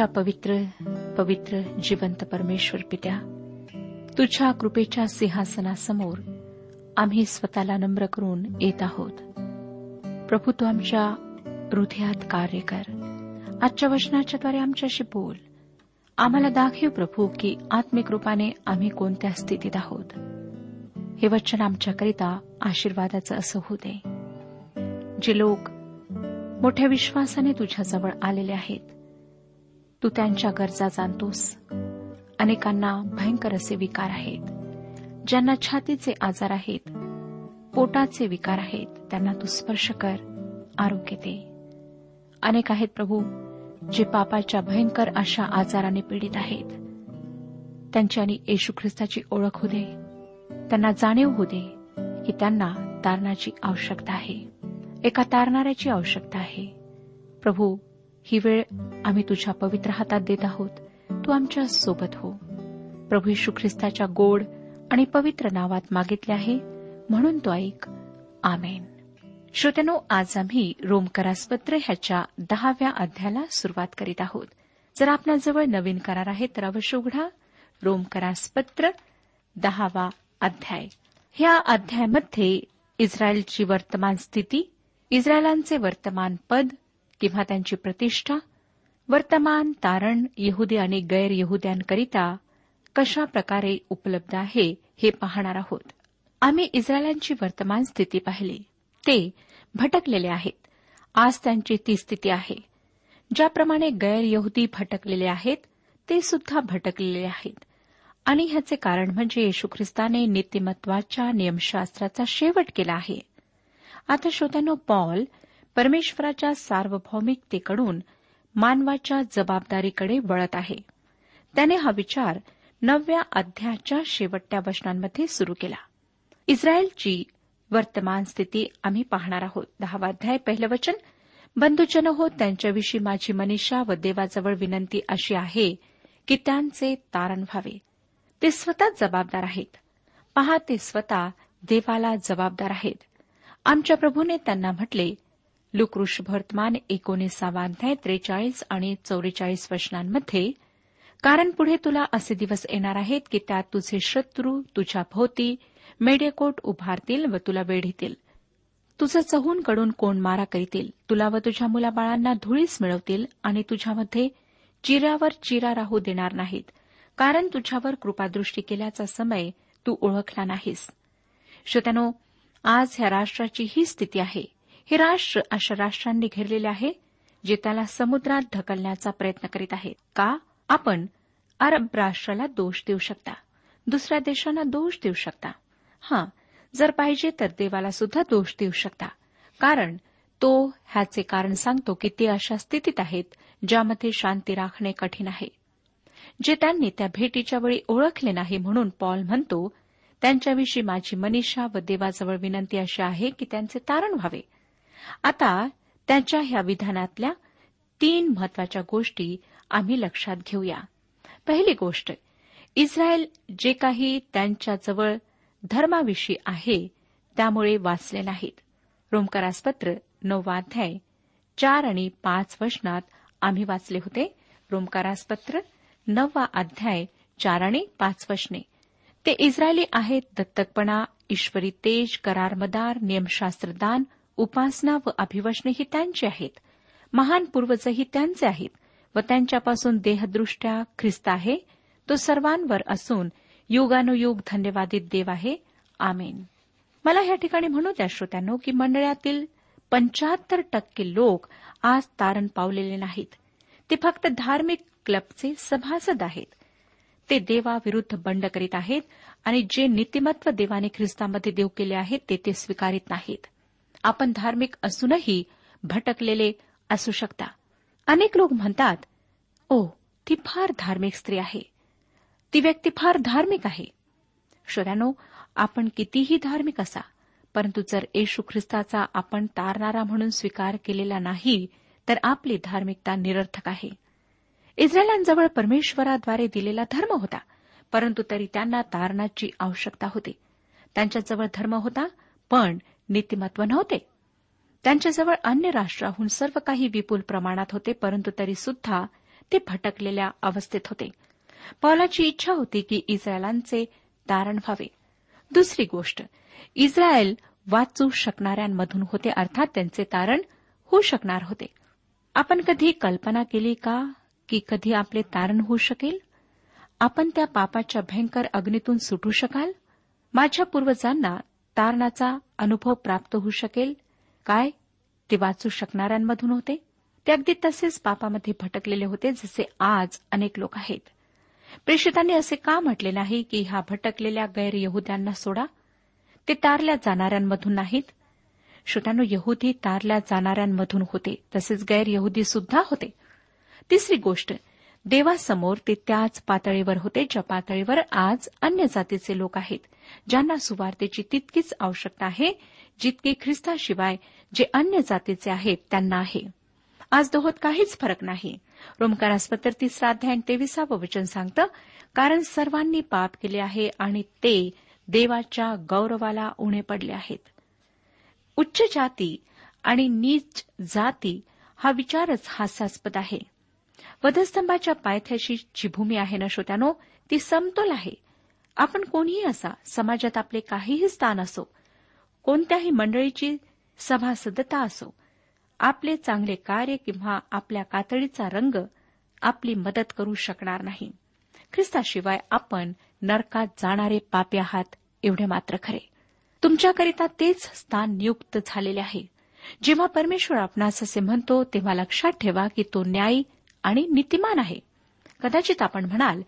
आमच्या पवित्र पवित्र जिवंत परमेश्वर पित्या तुझ्या कृपेच्या सिंहासनासमोर आम्ही स्वतःला नम्र करून येत आहोत. प्रभू तू आमच्या हृदयात कार्य कर. आजच्या वचनाच्याद्वारे आमच्याशी बोल. आम्हाला दाखव प्रभू की आत्मिक रूपाने आम्ही कोणत्या स्थितीत आहोत. हे वचन आमच्याकरिता आशीर्वादाचं असं होऊ दे. जे लोक मोठ्या विश्वासाने तुझ्याजवळ आलेले आहेत तू त्यांच्या गरजा जाणतोस. अनेकांना भयंकर असे विकार आहेत. ज्यांना छातीचे आजार आहेत पोटाचे विकार आहेत त्यांना तू स्पर्श कर आरोग्य दे. अनेक आहेत प्रभू जे पापाच्या भयंकर अशा आजाराने पीडित आहेत. त्यांची आणि येशू ख्रिस्ताची ओळख होऊ दे. त्यांना जाणीव होऊ दे की त्यांना तारणाची आवश्यकता आहे. एका तारणाऱ्याची आवश्यकता आहे. प्रभू ही वेळ आम्ही तुझ्या पवित्र हातात देत आहोत. तू आमच्यासोबत हो. प्रभू यशू ख्रिस्ताच्या गोड आणि पवित्र नावात मागितले आहे म्हणून तो ऐक. आमेन. श्रोत्यानो आज आम्ही रोमकरासपत्र ह्याच्या दहाव्या अध्यायाला सुरुवात करीत आहोत. जर आपल्याजवळ नवीन करार आहे तर अवश्य उघडा. रोमकरासपत्र दहावा अध्याय. ह्या अध्यायामध्ये इस्रायलची वर्तमान स्थिती इस्रायलांचे वर्तमान पद किंवा त्यांची प्रतिष्ठा वर्तमान तारण यहुदी आणि गैर यहुद्यांकरिता कशा प्रकारे उपलब्ध आहे हे पाहणार आहोत. आम्ही इस्रायलांची वर्तमान स्थिती पाहिली. ते भटकलेले आहेत. आज त्यांची ती स्थिती आहे. ज्याप्रमाणे गैर यहुदी भटकलेले आहेत ते सुद्धा भटकलेले आहेत. आणि ह्याचे कारण म्हणजे येशू ख्रिस्ताने नीतिमत्वाच्या नियमशास्त्राचा शेवट केला आहे. आता श्रोत्यानो पॉल परमेश्वराच्या सार्वभौमिकतेकडून मानवाच्या जबाबदारीकडे वळत आहे. त्याने हा विचार नवव्या अध्यायाच्या शेवटच्या वचनांमध्ये सुरू केला. इस्रायलची वर्तमान स्थिती आम्ही पाहणार आहोत. दहावा अध्याय पहिलं वचन बंधुजन हो त्यांच्याविषयी माझी मनीषा व देवाजवळ विनंती अशी आहे की त्यांचे तारण व्हावे. ते स्वतः जबाबदार आहेत. पहा ते स्वतः देवाला जबाबदार आहेत. आमच्या प्रभूने त्यांना म्हटले लुकृष वर्तमान एकोणीसावा अध्याय त्रेचाळीस आणि चौवेचाळीस वचनांमध्ये कारण पुढे तुला असे दिवस येणार आहेत की त्यात तुझे शत्रू तुझ्या भोवती मेडेकोट उभारतील व तुला वेढीतील. तुझं चहून कडून कोण मारा करीतील? तुला व तुझ्या मुलाबाळांना धुळीस मिळवतील आणि तुझ्यामध्ये चिऱ्यावर चिरा राहू देणार नाहीत कारण तुझ्यावर कृपादृष्टी केल्याचा समय तू ओळखला नाहीस. श्रोत्यानो आज ह्या राष्ट्राची ही स्थिती आहे. हे राष्ट्र अशा राष्ट्रांनी घेरलेले आहे जे त्याला समुद्रात ढकलण्याचा प्रयत्न करीत आहेत. का? आपण अरब राष्ट्राला दोष देऊ शकता. दुसऱ्या देशांना दोष देऊ शकता. हां जर पाहिजे तर देवाला सुद्धा दोष देऊ शकता. कारण तो ह्याचे कारण सांगतो की ते अशा स्थितीत आहेत ज्यामध्ये शांती राखणे कठीण आहे. जे त्यांनी त्या भेटीच्या वेळी ओळखले नाही म्हणून पॉल म्हणतो त्यांच्याविषयी माझी मनीषा व देवाजवळ विनंती अशी आहे की त्यांचे तारण व्हावे. आता त्यांच्या ह्या विधानातल्या तीन महत्त्वाच्या गोष्टी आम्ही लक्षात घेऊया. पहिली गोष्ट इस्रायल जे काही त्यांच्याजवळ धर्माविषयी आहे त्यामुळे वाचले नाहीत. रोमकारासपत्र नववाध्याय चार आणि पाच वचनात आम्ही वाचले होते. रोमकारासपत्र नववा अध्याय चार आणि पाच वचने. ते इस्रायली आहेत दत्तकपणा ईश्वरी तेज करारमदार नियमशास्त्रदान उपासना व अभिवचने त्यांचे त्यांची आहेत. महान पूर्वजही त्यांचे आहेत व त्यांच्यापासून देहदृष्ट्या ख्रिस्त आहे. तो सर्वांवर असून युगानुयुग धन्यवादित देव आहे. आमेन. मला या ठिकाणी म्हणू द्या श्रोत्यांनो की मंडळातील पंचाहत्तर टक्के लोक आज तारण पावलेले नाहीत. ते फक्त धार्मिक क्लबचे सभासद आहेत. ते देवाविरुद्ध बंड करीत आहेत आणि जे नीतिमत्व देवाने ख्रिस्तामध्ये देव केले आहेत ते ते स्वीकारित नाहीत. आपण धार्मिक असूनही भटकलेले असू शकता. अनेक लोक म्हणतात ओ ती फार धार्मिक स्त्री आहे. ती व्यक्ती फार धार्मिक आहे. श्रोत्यानो आपण कितीही धार्मिक असा परंतु जर येशू ख्रिस्ताचा आपण तारणारा म्हणून स्वीकार केलेला नाही तर आपली धार्मिकता निरर्थक आहे. इस्रायलांजवळ परमेश्वराद्वारे दिलेला धर्म होता परंतु तरी त्यांना तारणाची आवश्यकता होती. त्यांच्याजवळ धर्म होता पण नीतिमत्व नव्हते. त्यांच्याजवळ अन्य राष्ट्राहून सर्व काही विपुल प्रमाणात होते परंतु तरी सुद्धा ते भटकलेल्या अवस्थेत होते. पौलाची इच्छा होती की इस्रायलांचे तारण व्हावे. दुसरी गोष्ट इस्रायल वाचू शकणाऱ्यांमधून होते अर्थात त्यांचे तारण होऊ शकणार होते. आपण कधी कल्पना केली का की कधी आपले तारण होऊ शकेल? आपण त्या पापाच्या भयंकर अग्नीतून सुटू शकाल? माझ्या पूर्वजांना तारणाचा अनुभव प्राप्त होऊ शकेल. काय? ते वाचू शकणाऱ्यांमधून होते. ते अगदी तसेच पापामध्ये भटकलेले होते जसे आज अनेक लोक आहेत. प्रेषितांनी असे का म्हटले नाही की ह्या भटकलेल्या गैरयहुद्यांना सोडा? ते तारल्या जाणाऱ्यांमधून नाहीत. श्रोत्यानो यहुदी तारल्या जाणाऱ्यांमधून होते तसेच गैरयहुदी सुद्धा होते. तिसरी गोष्ट देवासमोर ते त्याच पातळीवर होते ज्या पातळीवर आज अन्य जातीचे लोक आहेत ज्यांना सुवार्तेची तितकीच आवश्यकता आहे जितकी ख्रिस्ताशिवाय जे अन्य जातीचे आहेत त्यांना आहे. आज दोहोत काहीच फरक नाही. रोमकारास्पत्र तिसरा अध्याय तेविसावं वचन सांगतं कारण सर्वांनी पाप केले आहे आणि ते देवाच्या गौरवाला उणे पडले आहेत. उच्च जाती आणि नीच जाती हा विचारच हास्यास्पद आहे. वधस्तंभाच्या पायथ्याशी जी भूमी आहे ना श्रोत्यानो ती समतोल आहे. आपण कोणीही असा समाजात आपले काहीही स्थान असो कोणत्याही मंडळीची सभासदता असो आपले चांगले कार्य किंवा आपल्या कातडीचा रंग आपली मदत करू शकणार नाही. ख्रिस्ताशिवाय आपण नरकात जाणारे पापी आहात एवढे मात्र खरे. तुमच्याकरिता तेच स्थान नियुक्त झालेले आहे. जेव्हा परमेश्वर आपणास असे म्हणतो तेव्हा लक्षात ठेवा की तो न्यायी आणि नीतिमान आहे. कदाचित आपण म्हणाल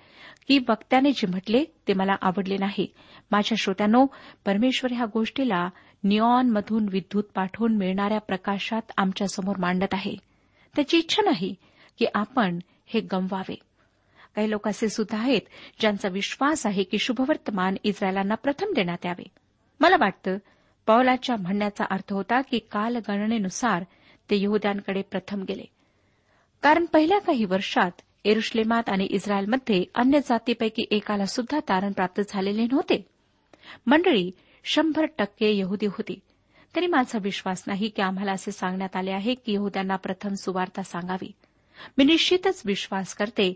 की वक्त्याने जे म्हटले ते मला आवडले नाही. माझ्या श्रोत्यांनो परमेश्वर ह्या गोष्टीला निऑनमधून विद्युत पाठवून मिळणाऱ्या प्रकाशात आमच्यासमोर मांडत आहे. त्याची इच्छा नाही की आपण हे गमवावे. काही लोक असे सुद्धा आहेत ज्यांचा विश्वास आहे की शुभवर्तमान इस्रायलांना प्रथम देण्यात यावे. मला वाटतं पौलाच्या म्हणण्याचा अर्थ होता की कालगणनेनुसार ते यहद्यांकडे प्रथम गेले. कारण पहिल्या काही वर्षात एरुश्लेमात आणि इस्रायलमध्ये अन्य जातीपैकी एकाला सुद्धा तारण प्राप्त झालेले नव्हते. मंडळी शंभर टक्के यहुदी होती. तरी माझा विश्वास नाही की आम्हाला असे सांगण्यात आले आहे की यहद्यांना प्रथम सुवार्ता सांगावी. मी निश्चितच विश्वास करते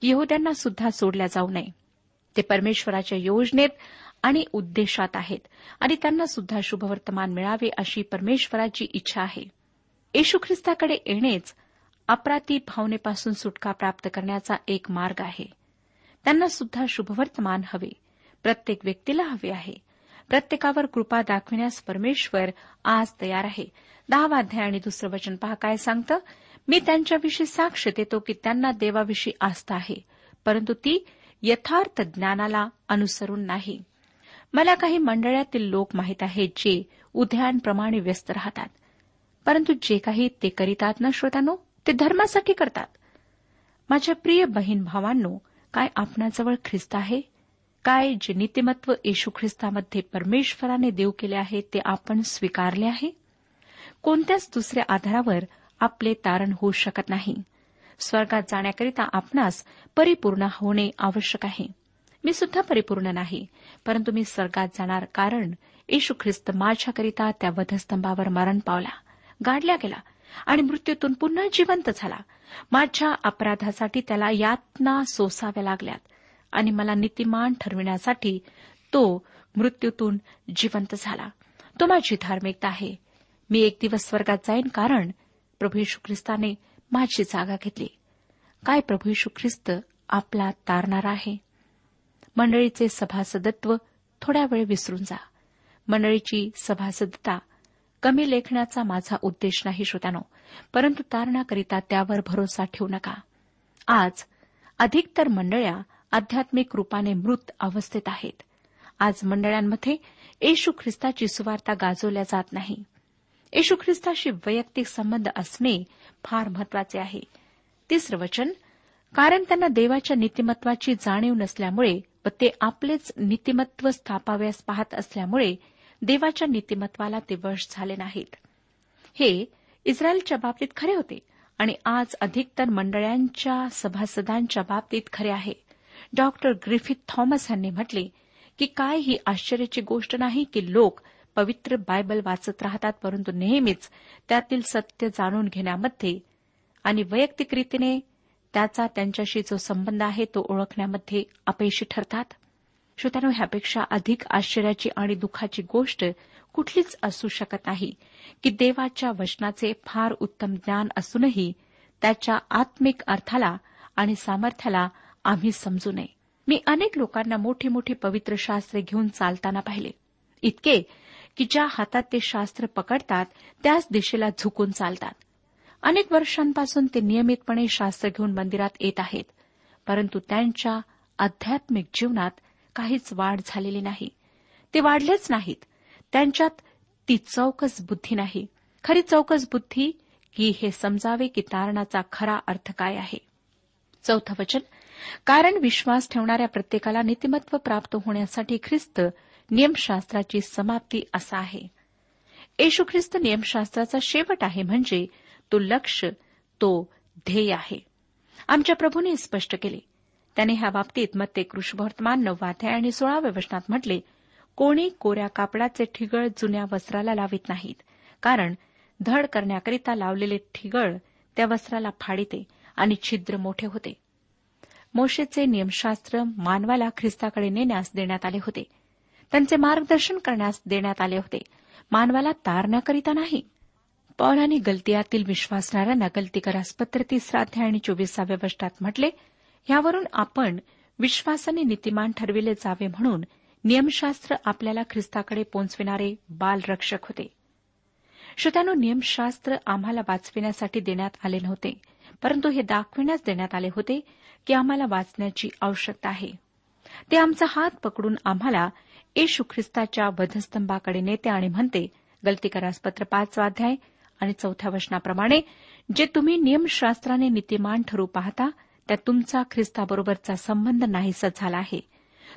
की यहद्यांना सुद्धा सोडल्या जाऊ नये. ते परमेश्वराच्या योजनेत आणि उद्देशात आहेत आणि त्यांना सुद्धा शुभवर्तमान मिळावे अशी परमेश्वराची इच्छा आहे. येशू ख्रिस्ताकडे येणेच अपराती भावनेपासून सुटका प्राप्त करण्याचा एक मार्ग आहे. त्यांना सुद्धा शुभवर्तमान हवे. प्रत्येक व्यक्तीला हवे आहे. प्रत्येकावर कृपा दाखविण्यास परमेश्वर आज तयार आहे. दहावा अध्याय आणि दुसरं वचन पहा काय सांगतं? मी त्यांच्याविषयी साक्ष देतो की त्यांना देवाविषयी आस्था आहे परंतु ती यथार्थ ज्ञानाला अनुसरून नाही. मला काही मंडळातील लोक माहीत आहेत जे उद्यानप्रमाणे व्यस्त राहतात परंतु जे काही ते करीतात ना श्रोतानो? ते धर्मासाठी करतात. माझ्या प्रिय बहीण भावांनो काय आपणाजवळ ख्रिस्त आहे? काय जे नीतिमत्व येशू ख्रिस्तामध्ये परमेश्वराने देव केले आहे ते आपण स्वीकारले आहे? कोणत्याच दुसऱ्या आधारावर आपले तारण होऊ शकत नाही. स्वर्गात जाण्याकरिता आपणास परिपूर्ण होणे आवश्यक आहे. मी सुद्धा परिपूर्ण नाही परंतु मी स्वर्गात जाणार कारण येशू ख्रिस्त माझ्याकरिता त्या वधस्तंभावर मरण पावला गाडल्या गेला आणि मृत्यूतून पुन्हा जिवंत झाला. माझ्या अपराधासाठी त्याला यातना सोसाव्या लागल्यात आणि मला नीतिमान ठरविण्यासाठी तो मृत्यूतून जिवंत झाला. तो माझी धार्मिकता आहे. मी एक दिवस स्वर्गात जाईन कारण प्रभू यशू ख्रिस्ताने माझी जागा घेतली. काय प्रभू यशू ख्रिस्त आपला तारणार आहे? मंडळीचे सभासदत्व थोड्या वेळ विसरून जा. मंडळीची सभासदता कमी लेखण्याचा माझा उद्देश नाही श्रोत्यानो परंतु तारणाकरिता त्यावर भरोसा ठेवू नका. आज अधिकतर मंडळ्या आध्यात्मिक रूपाने मृत अवस्थेत आहेत. आज मंडळांमध्ये येशू ख्रिस्ताची सुवार्ता गाजवल्या जात नाही. येशू ख्रिस्ताशी वैयक्तिक संबंध असणे फार महत्त्वाचे आहे. तिसरं वचन कारण त्यांना देवाच्या नीतिमत्वाची जाणीव नसल्यामुळे व ते आपलेच नीतिमत्व स्थापाव्यास पाहत असल्यामुळे देवाच्या नीतिमत्वाला ते वश झाले नाहीत. हे इस्रायलच्या बाबतीत खरे होते आणि आज अधिकतर मंडळांच्या सभासदांच्या बाबतीत खरे आहे. डॉक्टर ग्रिफिथ थॉमस यांनी म्हटले की काय ही आश्चर्याची गोष्ट नाही की लोक पवित्र बायबल वाचत राहतात परंतु नेहमीच त्यातील सत्य जाणून घेण्यामध्ये आणि वैयक्तिक रीतीने त्याचा त्यांच्याशी जो संबंध आहे तो ओळखण्यामध्ये अपयशी ठरतात? श्रोत्यानो ह्यापेक्षा अधिक आश्चर्याची आणि दुःखाची गोष्ट कुठलीच असू शकत नाही की देवाच्या वचनाचे फार उत्तम ज्ञान असूनही त्याच्या आत्मिक अर्थाला आणि सामर्थ्याला आम्ही समजू नये. मी अनेक लोकांना मोठी मोठी पवित्र शास्त्रे घेऊन चालताना पाहिले. इतके की ज्या हातात ते शास्त्र पकडतात त्याच दिशेला झुकून चालतात. अनेक वर्षांपासून ते नियमितपणे शास्त्र घेऊन मंदिरात येत आहेत परंतु त्यांच्या आध्यात्मिक जीवनात काहीच वाढ झालेली नाही. ते वाढलेच नाहीत. त्यांच्यात ती चौकस बुद्धी नाही. खरी चौकस बुद्धी की हे समजावे की तारणाचा खरा अर्थ काय आहे? चौथं वचन कारण विश्वास ठेवणाऱ्या प्रत्येकाला नीतिमत्व प्राप्त होण्यासाठी ख्रिस्त नियमशास्त्राची समाप्ती असा आहे. येशू ख्रिस्त नियमशास्त्राचा शेवट आहे म्हणजे तो लक्ष तो ध्येय आहे. आमच्या प्रभूने स्पष्ट केले. त्याने ह्या बाबतीत मत्ते कृष्णवर्तमान नववाध्याय आणि सोळाव्या वचनात म्हटले कोणी कोऱ्या कापडाचे ठिगळ जुन्या वस्त्राला लावित नाहीत कारण धड करण्याकरिता लावलेले ठिगळ त्या वस्त्राला फाडिते आणि छिद्र मोठे होते. मोशेचे नियमशास्त्र मानवाला ख्रिस्ताकडे नेण्यास देण्यात आले होते. त्यांचे मार्गदर्शन करण्यास देण्यात आले होते. मानवाला तारण्याकरिता नाही. पौलाने गलतीयातील विश्वासणाऱ्यांना गलती करास पत्र तिसरा अध्याय आणि चोवीसाव्या वर्षात म्हटले यावरून आपण विश्वासाने नीतिमान ठरविले जावे म्हणून नियमशास्त्र आपल्याला ख्रिस्ताकडे पोहोचविणारे बालरक्षक होते. श्रोत्यानो नियमशास्त्र आम्हाला वाचविण्यासाठी देण्यात आले नव्हते परंतु हे दाखविण्यास देण्यात आले होते की आम्हाला वाचण्याची आवश्यकता आहे. ते आमचा हात पकडून आम्हाला येशू ख्रिस्ताच्या वधस्तंभाकडे नेते आणि म्हणते गलतीकरास पत्र पाच अध्याय आणि चौथ्या वचनाप्रमाणे जे तुम्ही नियमशास्त्राने नीतिमान ठरू पाहता त्यात तुमचा ख्रिस्ताबरोबरचा संबंध नाहीसा झाला आहे.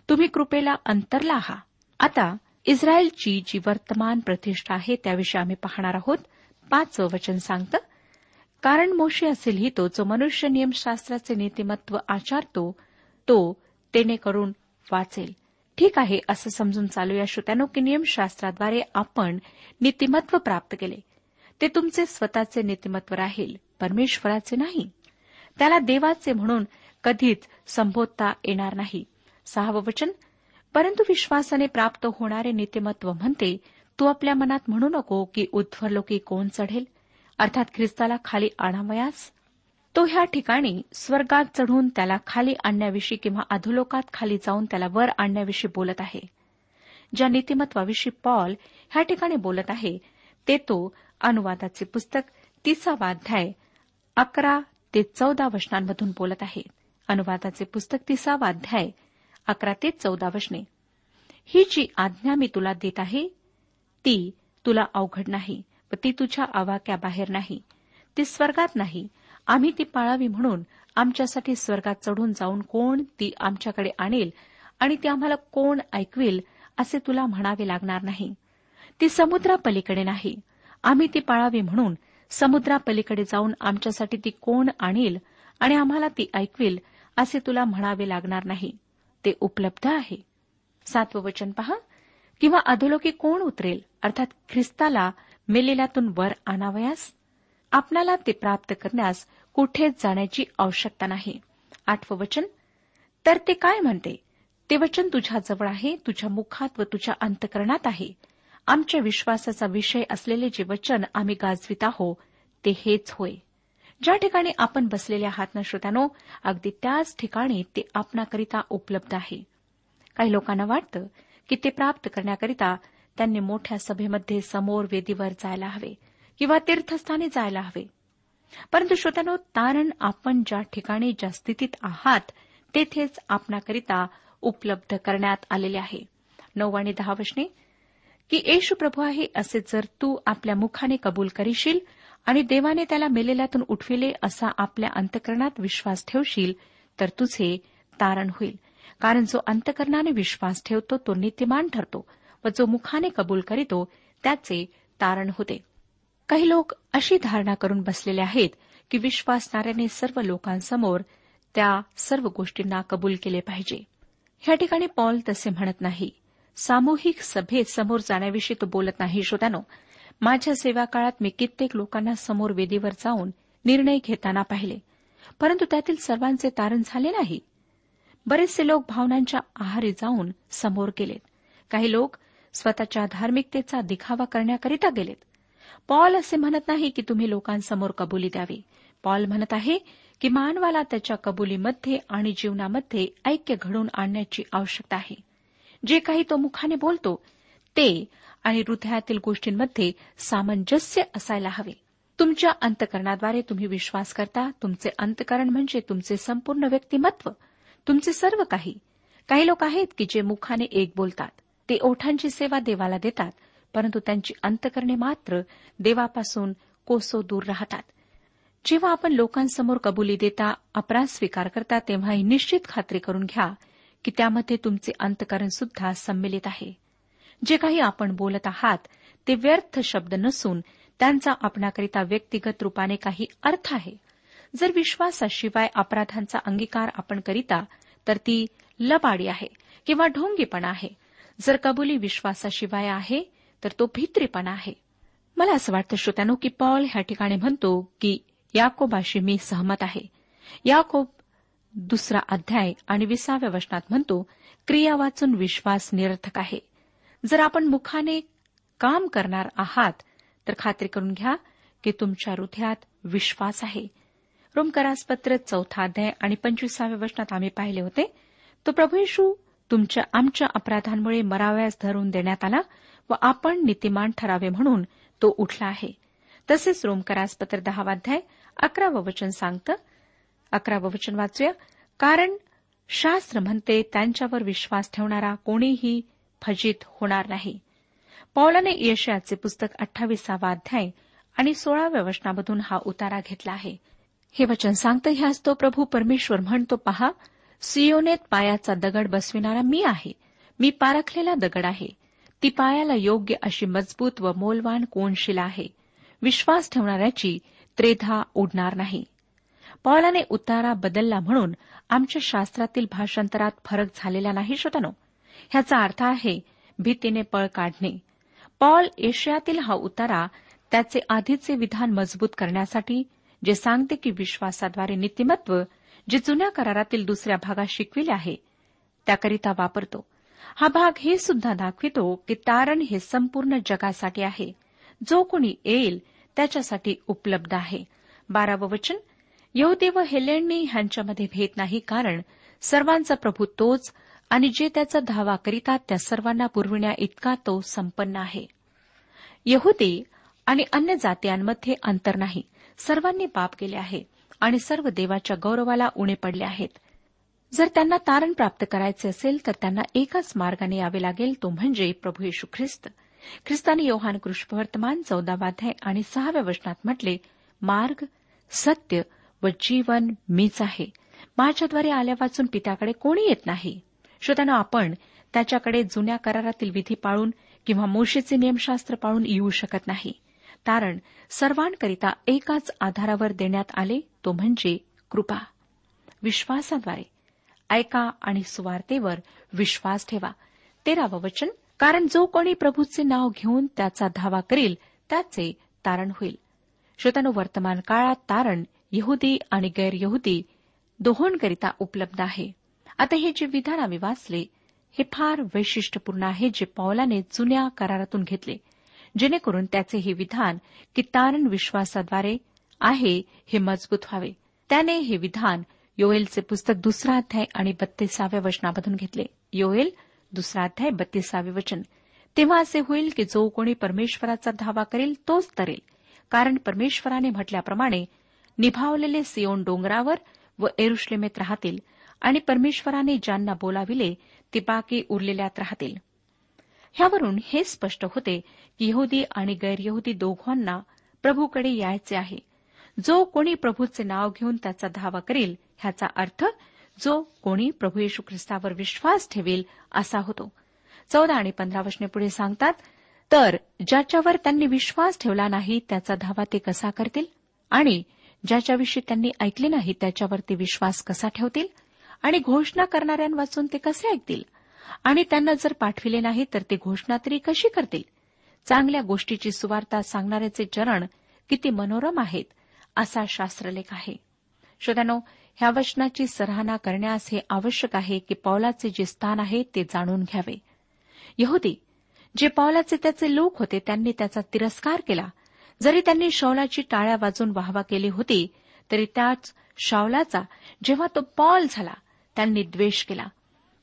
तुम्ही कृपेला अंतरला आहात. आता इस्रायलची जी वर्तमान प्रतिष्ठा आहे त्याविषयी आम्ही पाहणार आहोत. पाचवं वचन सांगतं कारण मोशी ही तो जो मनुष्य नियमशास्त्राचे नीतिमत्व आचारतो तो तेने करून वाचेल. ठीक आहे असं समजून चालूया श्रोत्यानो की नियमशास्त्राद्वारे आपण नीतिमत्व प्राप्त केले. ते तुमचे स्वतःचे नीतिमत्व राहील परमेश्वराचे नाही. त्याला देवाचे म्हणून कधीच संबोधता येणार नाही. सहावं वचन परंतु विश्वासाने प्राप्त होणारे नीतिमत्व म्हणते तू आपल्या मनात म्हणू नको की उध्वरलोकी कोण चढेल? अर्थात ख्रिस्ताला खाली आणावयास? तो ह्या ठिकाणी स्वर्गात चढून त्याला खाली आणण्याविषयी किंवा अधोलोकात खाली जाऊन त्याला वर आणण्याविषयी बोलत आहे. ज्या नीतिमत्वाविषयी पॉल ह्या ठिकाणी बोलत आहे ते तो अनुवादाचे पुस्तक तिसावा अध्याय अकरा ते चौदा वचनांमधून बोलत आहे अनुवादाचे पुस्तक तिसावा अध्याय अकरा ते चौदा वचने. ही जी आज्ञा मी तुला देत आहे ती तुला अवघड नाही व ती तुझ्या आवाक्याबाहेर नाही. ती स्वर्गात नाही. आम्ही ती पाळावी म्हणून आमच्यासाठी स्वर्गात चढून जाऊन कोण ती आमच्याकडे आणेल आणि ती आम्हाला कोण ऐकवेल असे तुला म्हणावे लागणार नाही. ती समुद्रापलीकडे नाही. आम्ही ती पाळावी म्हणून समुद्रापलीकडे जाऊन आमच्यासाठी ती कोण आणील आणि आम्हाला ती ऐकवेल असे तुला म्हणावे लागणार नाही. ते उपलब्ध आहे. सातवं वचन पहा. किंवा अधोलोकी कोण उतरेल? अर्थात ख्रिस्ताला मेलेल्यातून वर आणावयास? आपणाला ते प्राप्त करण्यास कुठेच जाण्याची आवश्यकता नाही. आठवं वचन तर ते काय म्हणते? ते वचन तुझ्याजवळ आहे तुझ्या मुखात व तुझ्या अंतकरणात आहे. आमच्या विश्वासाचा विषय असलेले जे वचन आम्ही गाजवित आहो ते हेच होय. ज्या ठिकाणी आपण बसलेले आहात ना श्रोत्यानो अगदी त्याच ठिकाणी ते आपणाकरिता उपलब्ध आहे. काही लोकांना वाटतं की ते प्राप्त करण्याकरिता त्यांनी मोठ्या सभेमध्ये समोर वेदीवर जायला हवे किंवा तीर्थस्थानी जायला हवे. परंतु श्रोत्यानो तारण आपण ज्या ठिकाणी ज्या स्थितीत आहात तेथेच आपणाकरिता उपलब्ध करण्यात आलेले आहे. नऊ आणि दहा वचने की येशू प्रभू आहे असे जर तू आपल्या मुखाने कबूल करीशील आणि देवाने त्याला मेलेल्यातून उठविले असा आपल्या अंतकरणात विश्वास ठेवशील तर तुझे तारण होईल. कारण जो अंतकरणाने विश्वास ठेवतो तो नित्यमान ठरतो व जो मुखाने कबूल करीतो त्याचे तारण होते. काही लोक अशी धारणा करून बसलेले आहेत की विश्वासणाऱ्याने सर्व लोकांसमोर त्या सर्व गोष्टींना कबूल केले पाहिजे. ह्या ठिकाणी पॉल तसे म्हणत नाही. सामूहिक सभेत समोर जाण्याविषयी तो बोलत नाही. श्रोत्यानो माझ्या सेवा काळात मी कित्येक लोकांना समोर वेदीवर जाऊन निर्णय घेताना पाहिले. परंतु त्यातील सर्वांचे तारण झाले नाही. बरेचसे लोक भावनांच्या आहारी जाऊन समोर गेलेत. काही लोक स्वतःच्या धार्मिकतेचा दिखावा करण्याकरिता गेलेत. पॉल असे म्हणत नाही की तुम्ही लोकांसमोर कबुली द्यावी. पॉल म्हणत आहे की मानवाला त्याच्या कबुलीमध्ये आणि जीवनामध्ये ऐक्य घडवून आणण्याची आवश्यकता आहे. जे काही तो मुखाने बोलतो ते आणि हृदयातील गोष्टींमध्ये सामंजस्य असायला हवे. तुमच्या अंतकरणाद्वारे तुम्ही विश्वास करता तुमचे अंतकरण म्हणजे तुमचे संपूर्ण व्यक्तिमत्व तुमचे सर्व काही. काही लोक आहेत की जे मुखाने एक बोलतात ते ओठांची सेवा देवाला देतात परंतु त्यांची अंतकरणे मात्र देवापासून कोसो दूर राहतात. जेव्हा आपण लोकांसमोर कबुली देता अपराध स्वीकार करता तेव्हा ही निश्चित खात्री करून घ्या की त्यामध्ये तुमचे अंतकरण सुद्धा संमिलित आहे. जे काही आपण बोलत आहात ते व्यर्थ शब्द नसून त्यांचा आपणाकरिता व्यक्तिगत रूपाने काही अर्थ आहे. जर विश्वासाशिवाय अपराधांचा अंगीकार आपण करिता तर ती लबाडी आहे किंवा ढोंगीपणा आहे. जर कबुली विश्वासाशिवाय आहे तर तो भित्रीपणा आहे. मला असं वाटतं श्रोत्यानो की पॉल ह्या ठिकाणी म्हणतो की याकोबाशी मी सहमत आहे. याकोब दुसरा अध्याय आणि विसाव्या वचनात म्हणतो क्रिया वाचून विश्वास निरर्थक आहे. जर आपण मुखाने काम करणार आहात तर खात्री करून घ्या की तुमच्या हृदयात विश्वास आहे. रोमकरासपत्र चौथा अध्याय आणि पंचवीसाव्या वचनात आम्ही पाहिले होते तो प्रभू येशू तुमच्या आमच्या अपराधांमुळे मराव्यास धरून देण्यात आला व आपण नीतिमान ठरावे म्हणून तो उठला आहे. तसेच रोमकरासपत्र दहावाध्याय अकरावं वचन सांगतं अकरावं वचन वाचूया. कारण शास्त्र म्हणते त्यांच्यावर विश्वास ठेवणारा कोणीही फजित होणार नाही. पौलाने यशयाचे पुस्तक अठ्ठावीसावा अध्याय आणि सोळाव्या वचनामधून हा उतारा घेतला आहे. हे वचन सांगतं ह्यास तो प्रभू परमेश्वर म्हणतो पहा सियोनेत पायाचा दगड बसविणारा मी आहे. मी पारखलेला दगड आहे. ती पायाला योग्य अशी मजबूत व मोलवान कोणशिला आहे. विश्वास ठेवणाऱ्याची त्रेधा उडणार नाही. पॉलाने उतारा बदलला म्हणून आमच्या शास्त्रातील भाषांतरात फरक झालेला नाही श्रोतनो ह्याचा अर्थ आहे भीतीने पळ काढणे. पॉल एशियातील हा उतारा त्याचे आधीचे विधान मजबूत करण्यासाठी जे सांगते की विश्वासाद्वारे नीतिमत्व जे जुन्या करारातील दुसऱ्या भागात शिकविले आहे त्याकरिता वापरतो. हा भाग हे सुद्धा दाखवितो की तारण हे संपूर्ण जगासाठी आहे. जो कोणी येईल त्याच्यासाठी उपलब्ध आहे. बारावं वचन यहुदी व हेलेंनी ह्यांच्यामध्ये भेद नाही कारण सर्वांचा प्रभू तोच आणि जे त्याचा धावा करीतात त्या सर्वांना पुरविण्या इतका तो संपन्न आहे. यहुदी आणि अन्य जातीयांमध्ये अंतर नाही. सर्वांनी पाप केले आहे आणि सर्व देवाच्या गौरवाला उणे पडले आहेत. जर त्यांना तारण प्राप्त करायचे असेल तर त्यांना एकाच मार्गाने यावे लागेल तो म्हणजे प्रभू येशू ख्रिस्त. ख्रिस्ताने योहान कृष्णवर्तमान चौदावाध्याय आणि सहाव्या वचनात म्हटले मार्ग सत्य व जीवन मीच आहे. माझ्याद्वारे आल्या वाचून पित्याकडे कोणी येत नाही? श्रोत्यानं आपण त्याच्याकडे जुन्या करारातील विधी पाळून किंवा मोशीचे नियमशास्त्र पाळून येऊ शकत नाही. कारण सर्वांकरिता एकाच आधारावर देण्यात आले तो म्हणजे कृपा. विश्वासाद्वारे. ऐका आणि सुवार्तेवर विश्वास ठेवा. तेरावं वचन कारण जो कोणी प्रभूचे नाव घेऊन त्याचा धावा करील त्याचे तारण होईल. श्रोतानो वर्तमान काळात तारण यहुदी आणि गैरयहुदी दोहोंकरिता उपलब्ध आहे. आता हे जे विधान आम्ही वाचले हे फार वैशिष्ट्यपूर्ण आहे जे पौलाने जुन्या करारातून घेतले जेणेकरून त्याचे हे विधान की तारण विश्वासाद्वारे आहे हे मजबूत व्हावे. त्याने हे विधान योएलचे पुस्तक दुसरा अध्याय आणि बत्तीसाव्या वचनामधून घेतले. योएल दुसरा अध्याय बत्तीसावे वचन. तेव्हा असे होईल की जो कोणी परमेश्वराचा धावा करेल तोच तरेल. कारण परमेश्वराने म्हटल्याप्रमाणे निभावलेले सियोन डोंगरावर व एरुश्लेमेत राहतील आणि परमेश्वराने ज्यांना बोलाविले ते बाकी उरलेल्यात राहतील. ह्यावरून हे स्पष्ट होते की यहुदी आणि गैरयहुदी दोघांना प्रभूकडे यायचे आहे. जो कोणी प्रभूचे नाव घेऊन त्याचा धावा करील ह्याचा अर्थ जो कोणी प्रभू येशू ख्रिस्तावर विश्वास ठेवेल असा होतो. चौदा आणि पंधरा वचने पुढे सांगतात तर ज्याच्यावर त्यांनी विश्वास ठेवला नाही त्याचा धावा ते कसा करतील? आणि ज्याच्याविषयी त्यांनी ऐकले नाही त्याच्यावर ते विश्वास कसा ठेवतील? आणि घोषणा करणाऱ्यांवाचून ते कसे ऐकतील? आणि त्यांना जर पाठविले नाही तर ते घोषणा तरी कशी करतील? चांगल्या गोष्टीची सुवार्ता सांगणाऱ्याचे चरण किती मनोरम आहेत असा शास्त्रलेख आहे. श्रोत्यानो ह्या वचनाची सराहना करण्यास हे आवश्यक आहे की पावलाचे जे स्थान आहे ते जाणून घ्यावे. यहुदी जे पावलाचे त्याचे लोक होते त्यांनी त्याचा तिरस्कार केला. जरी त्यांनी शौलाची टाळ्या वाजून वाहवा केली होती तरी त्याच शावलाचा जेव्हा तो पॉल झाला त्यांनी द्वेष केला.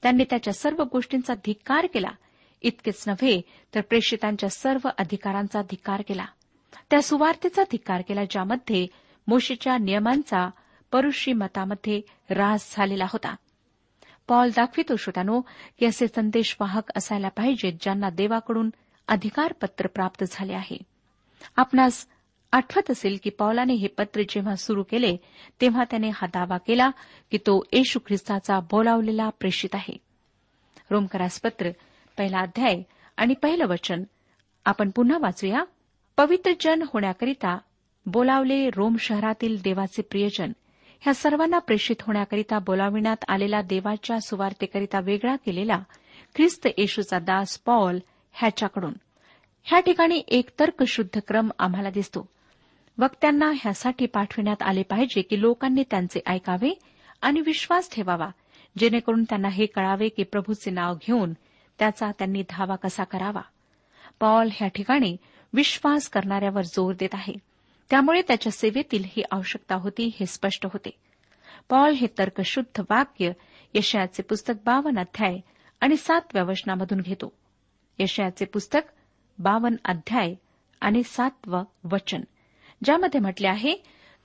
त्यांनी त्याच्या सर्व गोष्टींचा धिक्कार केला. इतकेच नव्हे तर प्रेषितांच्या सर्व अधिकारांचा धिक्कार केला. त्या सुवार्तेचा धिक्कार केला ज्यामध्ये मोशीच्या नियमांचा परुषी मतामध्ये रास झालेला होता. पॉल दाखवितो श्रोत्यानो की असे संदेशवाहक असायला पाहिजेत ज्यांना देवाकडून अधिकारपत्र प्राप्त झाले आहे. आपणास आठवत असेल की पौलाने हे पत्र जेव्हा सुरू केले तेव्हा त्याने हा दावा केला की तो येशू ख्रिस्ताचा बोलावलेला प्रेषित आहे. रोमकरास पत्र पहिला अध्याय आणि पहिलं वचन. आपण पुन्हा वाचूया. पवित्र जन होण्याकरिता बोलावले रोम शहरातील देवाचे प्रियजन. ह्या सर्वांना प्रेषित होण्याकरिता बोलाविण्यात आलेला देवाच्या सुवार्तेकरिता वेगळा केलेला ख्रिस्त येशूचा दास पॉल ह्याच्याकडून. ह्या ठिकाणी एक तर्कशुद्ध क्रम आम्हाला दिसतो. वक्त्यांना ह्यासाठी पाठविण्यात आले पाहिजे की लोकांनी त्यांचे ऐकावे आणि विश्वास ठेवावा जेणेकरून त्यांना हे कळावे की प्रभूचे नाव घेऊन त्याचा त्यांनी धावा कसा करावा. पॉल ह्या ठिकाणी विश्वास करणाऱ्यावर जोर देत आहे. त्यामुळे त्याच्या सेवेतील ही आवश्यकता होती हे स्पष्ट होते. पॉल हे तर्कशुद्ध वाक्य यशयाचे पुस्तक बावन अध्याय आणि सातव्या वचनामधून घेतो. यशयाचे पुस्तक बावन अध्याय आणि सातवं वचन. ज्यामध्ये म्हटले आहे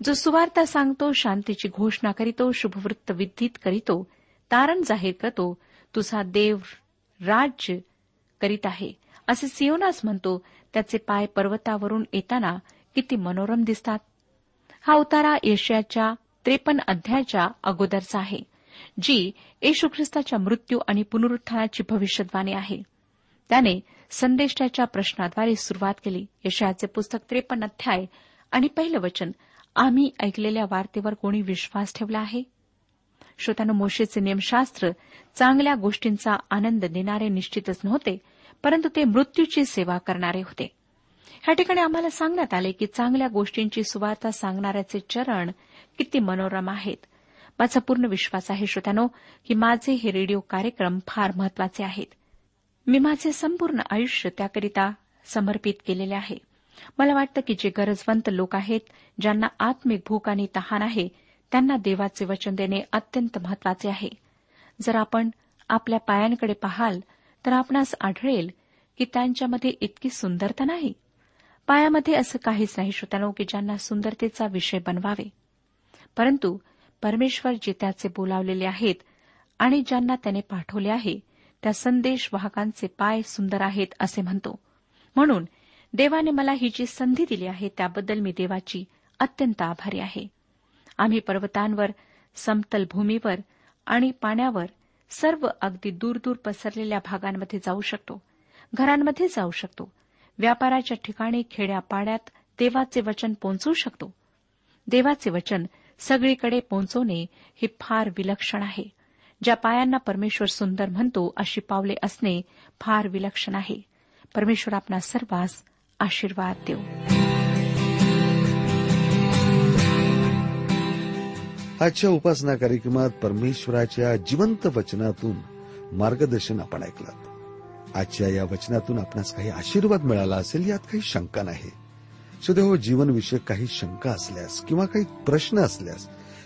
जो सुवार्ता सांगतो शांतीची घोषणा करीतो शुभवृत्त विद्धित करीतो तारण जाहीर करतो तुझा देव राज्य करीत आहे. असे सियोनास म्हणतो त्याचे पाय पर्वतावरून येताना किती मनोरम दिसतात. हा उतारा येशयाच्या त्रेपन्न अध्यायाच्या अगोदरचा आहे जी येशू ख्रिस्ताच्या मृत्यू आणि पुनरुत्थानाची भविष्यवाणी आहे. त्याने संदेशाच्या प्रश्नाद्वारे सुरुवात केली. यशयाचे पुस्तक त्रेपन्न अध्याय आणि पहिलं वचन. आम्ही ऐकलेल्या वार्तेवर कोणी विश्वास ठेवला आहे? श्रोतानं मोशेचे नियमशास्त्र चांगल्या गोष्टींचा आनंद देणारे निश्चितच नव्हते परंतु ते मृत्यूची सेवा करणारे होते. ह्या ठिकाणी आम्हाला सांगण्यात आले की चांगल्या गोष्टींची सुवार्ता सांगणाऱ्याचे चरण किती मनोरम आहेत. माझा पूर्ण विश्वास आहे श्रोत्यानो की माझे हे रेडिओ कार्यक्रम फार महत्त्वाचे आहेत. मी माझे संपूर्ण आयुष्य त्याकरिता समर्पित केलेले आहे. मला वाटतं की जे गरजवंत लोक आहेत ज्यांना आत्मिक भूक आणि तहान आहे त्यांना देवाचे वचन देणे अत्यंत महत्त्वाचे आहे. जर आपण आपल्या पायांकडे पाहाल तर आपणास आढळेल की त्यांच्यामध्ये इतकी सुंदरता नाही. पायामध्ये असं काहीच नाही श्रोत्यानो की ज्यांना सुंदरतेचा विषय बनवावे. परंतु परमेश्वर जे त्याचे बोलावलेले आहेत आणि ज्यांना त्याने पाठवले आहे त्या संदेश वाहकांचे पाय सुंदर आहेत असे म्हणतो. म्हणून देवाने मला ही जी संधी दिली आहे त्याबद्दल मी देवाची अत्यंत आभारी आहे. आम्ही पर्वतांवर समतल भूमीवर आणि पाण्यावर सर्व अगदी दूरदूर पसरलेल्या भागांमध्ये जाऊ शकतो. घरांमध्ये जाऊ शकतो. व्यापाराच्या ठिकाणी खेड्यापाड्यात देवाचे वचन पोहोचवू शकतो. देवाचे वचन सगळीकडे पोहोचवणे हे फार विलक्षण आहे. ज्या पायांना परमेश्वर सुंदर म्हणतो अशी पावले असणे फार विलक्षण आहे. परमेश्वर आपला सर्वांस आशीर्वाद देऊ. आजच्या उपासना कार्यक्रमात परमेश्वराच्या जिवंत वचनातून मार्गदर्शन आपण ऐकलं. आजच्या या वचनातून आपणास काही आशीर्वाद मिळाला असेल यात काही शंका नाही. सुदैव जीवनविषयक काही शंका असल्यास किंवा काही प्रश्न असल्यास